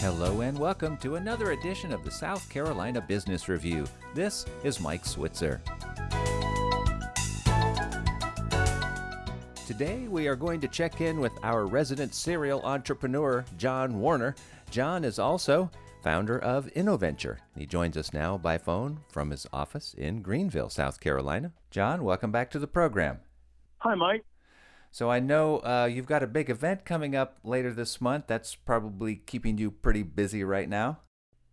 Hello and welcome to another edition of the South Carolina Business Review. This is Mike Switzer. Today we are going to check in with our resident serial entrepreneur, John Warner. John is also founder of InnoVenture. He joins us now by phone from his office in Greenville, South Carolina. John, welcome back to the program. Hi, Mike. So I know uh, you've got a big event coming up later this month. That's probably keeping you pretty busy right now.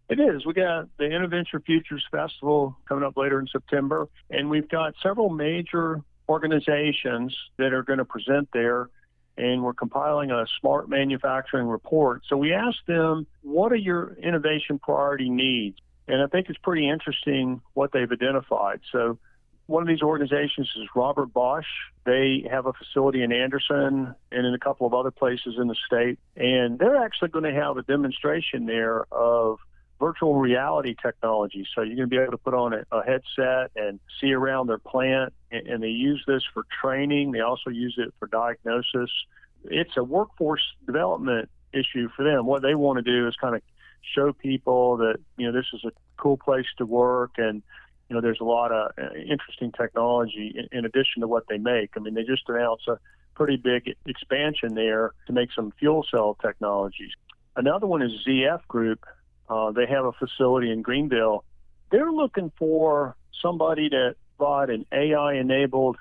It is. We got the InnoVenture Futures Festival coming up later in September, and we've got several major organizations that are going to present there. And we're compiling a smart manufacturing report. So we asked them, what are your innovation priority needs? And I think it's pretty interesting what they've identified. So one of these organizations is Robert Bosch. They have a facility in Anderson and in a couple of other places in the state. And they're actually going to have a demonstration there of virtual reality technology. So you're going to be able to put on a, a headset and see around their plant. And, and they use this for training, they also use it for diagnosis. It's a workforce development issue for them. What they want to do is kind of show people that, you know, this is a cool place to work and you know, there's a lot of uh, interesting technology in, in addition to what they make. I mean, they just announced a pretty big expansion there to make some fuel cell technologies. Another one is ZF Group. Uh, they have a facility in Greenville. They're looking for somebody to provide an AI enabled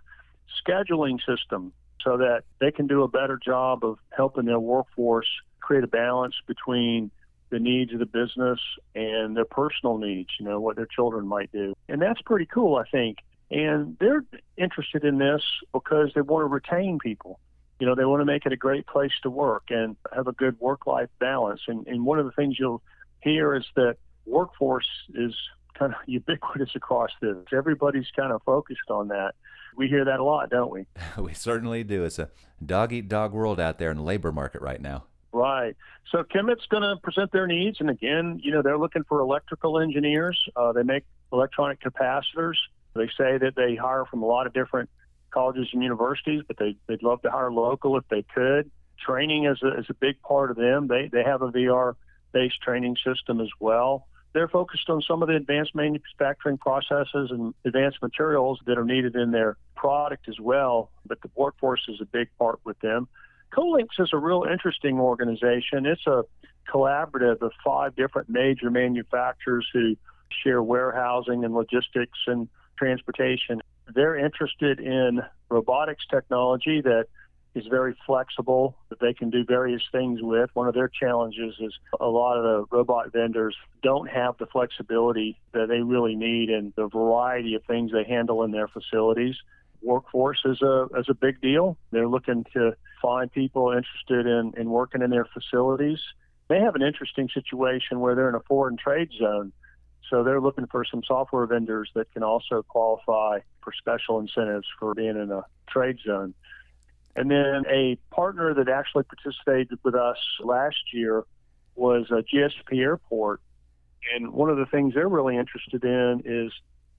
scheduling system so that they can do a better job of helping their workforce create a balance between the needs of the business and their personal needs, you know, what their children might do. And that's pretty cool, I think. And they're interested in this because they want to retain people. You know, they want to make it a great place to work and have a good work life balance. And, and one of the things you'll hear is that workforce is kind of ubiquitous across this. Everybody's kind of focused on that. We hear that a lot, don't we? we certainly do. It's a dog eat dog world out there in the labor market right now. Right. So KEMET's going to present their needs, and again, you know, they're looking for electrical engineers. Uh, they make electronic capacitors. They say that they hire from a lot of different colleges and universities, but they, they'd love to hire local if they could. Training is a, is a big part of them. They they have a VR based training system as well. They're focused on some of the advanced manufacturing processes and advanced materials that are needed in their product as well. But the workforce is a big part with them. Colinx is a real interesting organization. It's a collaborative of five different major manufacturers who share warehousing and logistics and transportation. They're interested in robotics technology that is very flexible, that they can do various things with. One of their challenges is a lot of the robot vendors don't have the flexibility that they really need and the variety of things they handle in their facilities. Workforce is a is a big deal. They're looking to find people interested in, in working in their facilities. They have an interesting situation where they're in a foreign trade zone. So they're looking for some software vendors that can also qualify for special incentives for being in a trade zone. And then a partner that actually participated with us last year was a GSP Airport. And one of the things they're really interested in is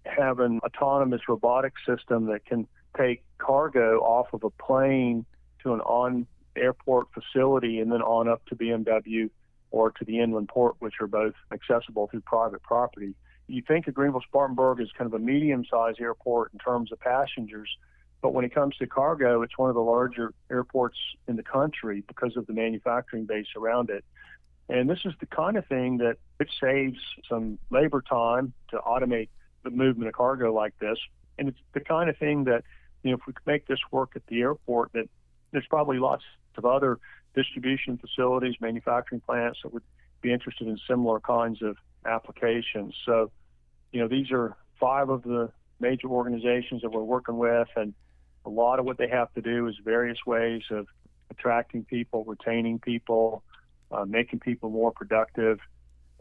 having an autonomous robotic system that can take cargo off of a plane to an on airport facility and then on up to BMW or to the inland port, which are both accessible through private property. You think of Greenville Spartanburg as kind of a medium sized airport in terms of passengers, but when it comes to cargo, it's one of the larger airports in the country because of the manufacturing base around it. And this is the kind of thing that it saves some labor time to automate the movement of cargo like this. And it's the kind of thing that, you know, if we could make this work at the airport, that there's probably lots of other distribution facilities, manufacturing plants that would be interested in similar kinds of applications. So, you know, these are five of the major organizations that we're working with, and a lot of what they have to do is various ways of attracting people, retaining people, uh, making people more productive.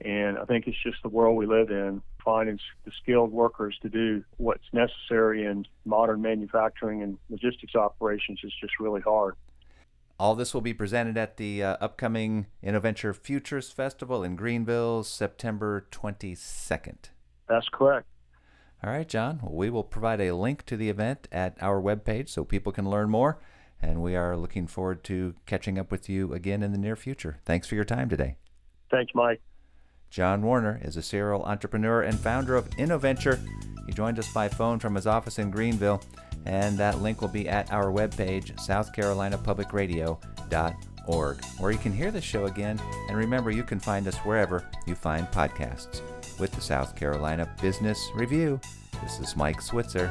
And I think it's just the world we live in, finding the skilled workers to do what's necessary in modern manufacturing and logistics operations is just really hard. All this will be presented at the uh, upcoming InnoVenture Futures Festival in Greenville, September 22nd. That's correct. All right, John. Well, we will provide a link to the event at our webpage so people can learn more. And we are looking forward to catching up with you again in the near future. Thanks for your time today. Thanks, Mike. John Warner is a serial entrepreneur and founder of InnoVenture. He joined us by phone from his office in Greenville, and that link will be at our webpage, southcarolinapublicradio.org, where you can hear the show again. And remember, you can find us wherever you find podcasts. With the South Carolina Business Review, this is Mike Switzer.